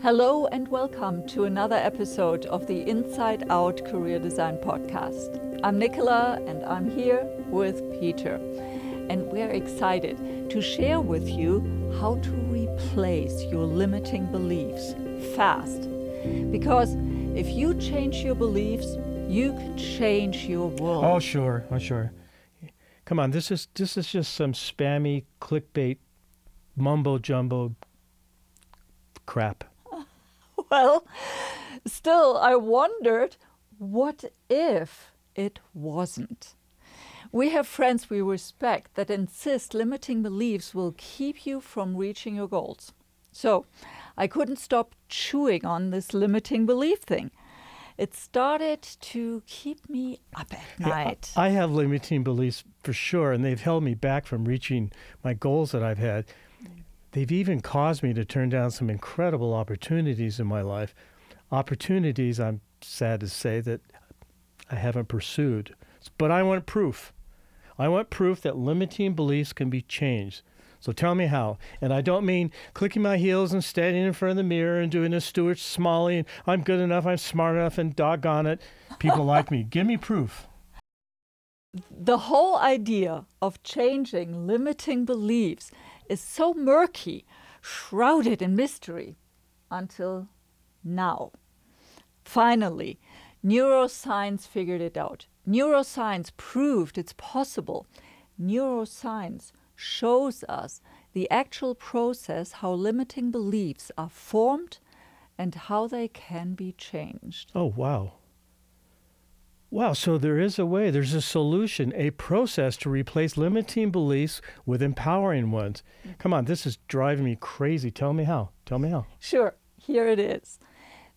Hello and welcome to another episode of the Inside Out Career Design Podcast. I'm Nicola and I'm here with Peter. And we're excited to share with you how to replace your limiting beliefs fast. Because if you change your beliefs, you can change your world. Oh sure, oh sure. Come on, this is this is just some spammy clickbait mumbo jumbo crap. Well, still, I wondered what if it wasn't? We have friends we respect that insist limiting beliefs will keep you from reaching your goals. So I couldn't stop chewing on this limiting belief thing. It started to keep me up at Yeah, night. I have limiting beliefs for sure, and they've held me back from reaching my goals that I've had. They've even caused me to turn down some incredible opportunities in my life. Opportunities, I'm sad to say, that I haven't pursued. But I want proof. I want proof that limiting beliefs can be changed. So tell me how. And I don't mean clicking my heels and standing in front of the mirror and doing a Stuart Smalley and I'm good enough, I'm smart enough, and doggone it, people like me. Give me proof. the whole idea of changing limiting beliefs is so murky, shrouded in mystery, until now. Finally, neuroscience figured it out. Neuroscience proved it's possible. Neuroscience shows us the actual process how limiting beliefs are formed and how they can be changed. Oh, wow. Wow, so there is a way, there's a solution, a process to replace limiting beliefs with empowering ones. Come on, this is driving me crazy. Tell me how. Tell me how. Sure, here it is.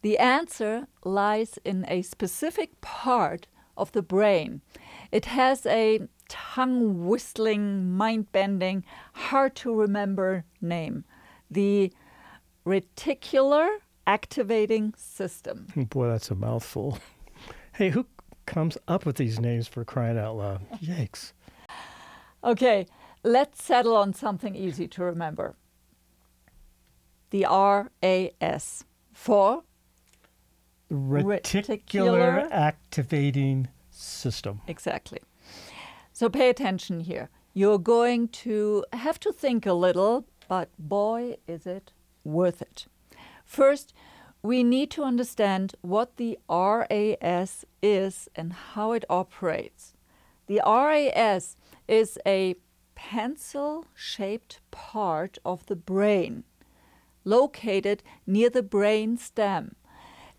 The answer lies in a specific part of the brain. It has a tongue whistling, mind bending, hard to remember name the reticular activating system. Boy, that's a mouthful. Hey, who comes up with these names for crying out loud? Yikes. Okay, let's settle on something easy to remember. The RAS for Reticular, Reticular- activating system. Exactly. So pay attention here. You're going to have to think a little, but boy, is it worth it. First, we need to understand what the RAS is and how it operates. The RAS is a pencil shaped part of the brain located near the brain stem.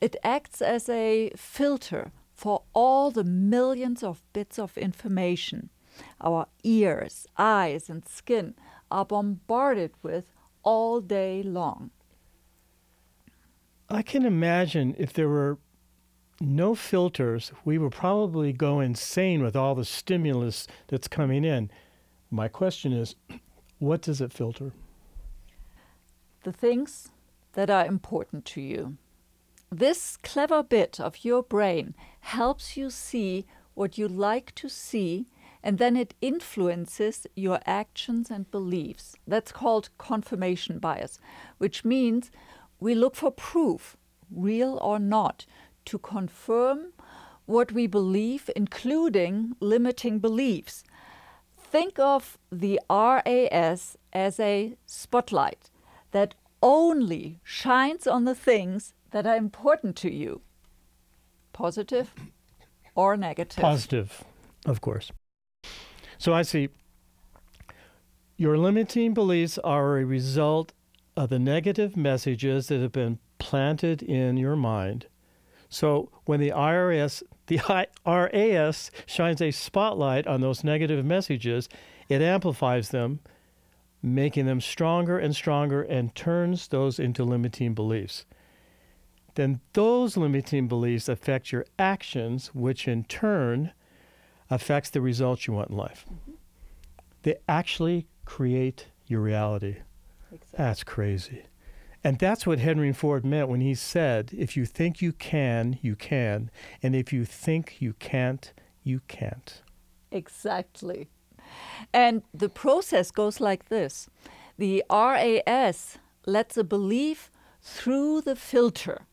It acts as a filter for all the millions of bits of information our ears, eyes, and skin are bombarded with all day long. I can imagine if there were no filters, we would probably go insane with all the stimulus that's coming in. My question is, what does it filter? The things that are important to you. This clever bit of your brain helps you see what you like to see, and then it influences your actions and beliefs. That's called confirmation bias, which means we look for proof, real or not, to confirm what we believe, including limiting beliefs. Think of the RAS as a spotlight that only shines on the things that are important to you, positive or negative. Positive, of course. So I see your limiting beliefs are a result of the negative messages that have been planted in your mind. So when the IRS, the I- RAS shines a spotlight on those negative messages, it amplifies them, making them stronger and stronger and turns those into limiting beliefs. Then those limiting beliefs affect your actions, which in turn affects the results you want in life. They actually create your reality. Exactly. That's crazy. And that's what Henry Ford meant when he said, if you think you can, you can. And if you think you can't, you can't. Exactly. And the process goes like this the RAS lets a belief through the filter.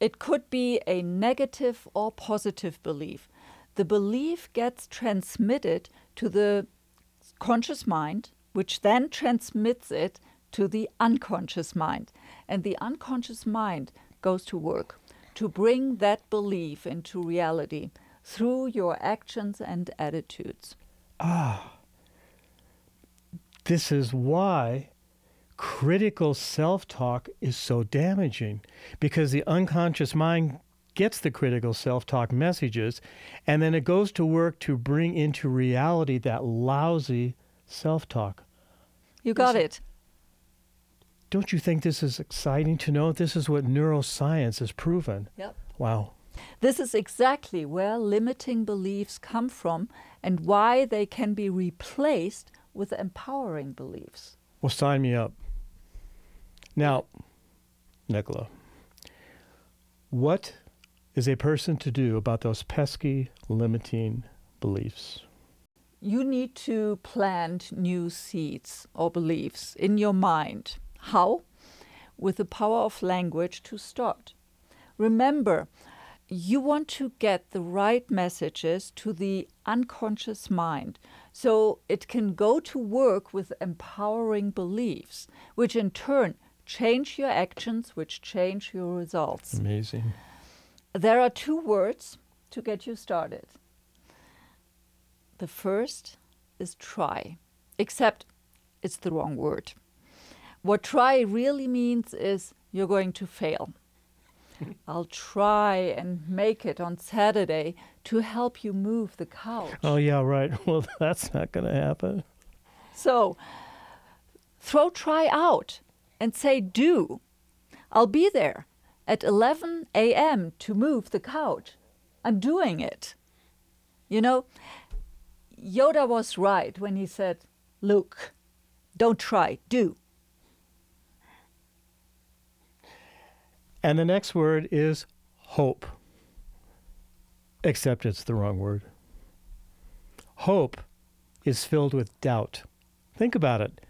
It could be a negative or positive belief. The belief gets transmitted to the conscious mind, which then transmits it to the unconscious mind. And the unconscious mind goes to work to bring that belief into reality through your actions and attitudes. Ah, this is why critical self talk is so damaging because the unconscious mind gets the critical self talk messages and then it goes to work to bring into reality that lousy self talk. You got it. Don't you think this is exciting to know? This is what neuroscience has proven. Yep. Wow. This is exactly where limiting beliefs come from and why they can be replaced with empowering beliefs. Well, sign me up. Now, Nicola, what is a person to do about those pesky limiting beliefs? You need to plant new seeds or beliefs in your mind. How? With the power of language to start. Remember, you want to get the right messages to the unconscious mind so it can go to work with empowering beliefs, which in turn change your actions, which change your results. Amazing. There are two words to get you started. The first is try, except it's the wrong word. What try really means is you're going to fail. I'll try and make it on Saturday to help you move the couch. Oh, yeah, right. Well, that's not going to happen. So throw try out and say do. I'll be there at 11 a.m. to move the couch. I'm doing it. You know, Yoda was right when he said, Look, don't try, do. And the next word is hope, except it's the wrong word. Hope is filled with doubt. Think about it.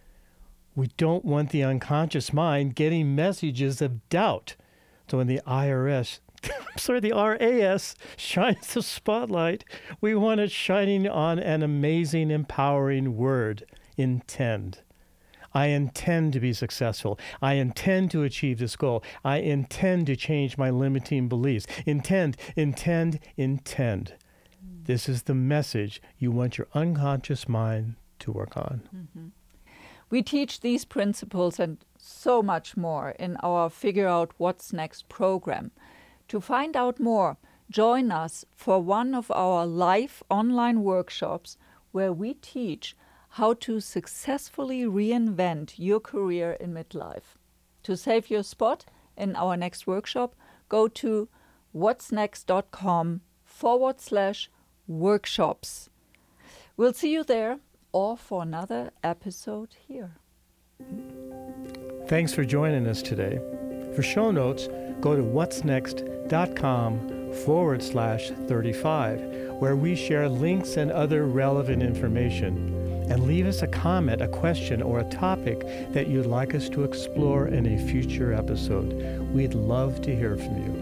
We don't want the unconscious mind getting messages of doubt. So when the IRS, sorry, the RAS shines the spotlight, we want it shining on an amazing, empowering word intend. I intend to be successful. I intend to achieve this goal. I intend to change my limiting beliefs. Intend, intend, intend. This is the message you want your unconscious mind to work on. Mm-hmm. We teach these principles and so much more in our Figure Out What's Next program. To find out more, join us for one of our live online workshops where we teach how to successfully reinvent your career in midlife. To save your spot in our next workshop, go to whatsnext.com forward slash workshops. We'll see you there or for another episode here. Thanks for joining us today. For show notes, go to whatsnext.com forward slash 35, where we share links and other relevant information. And leave us a comment, a question, or a topic that you'd like us to explore in a future episode. We'd love to hear from you.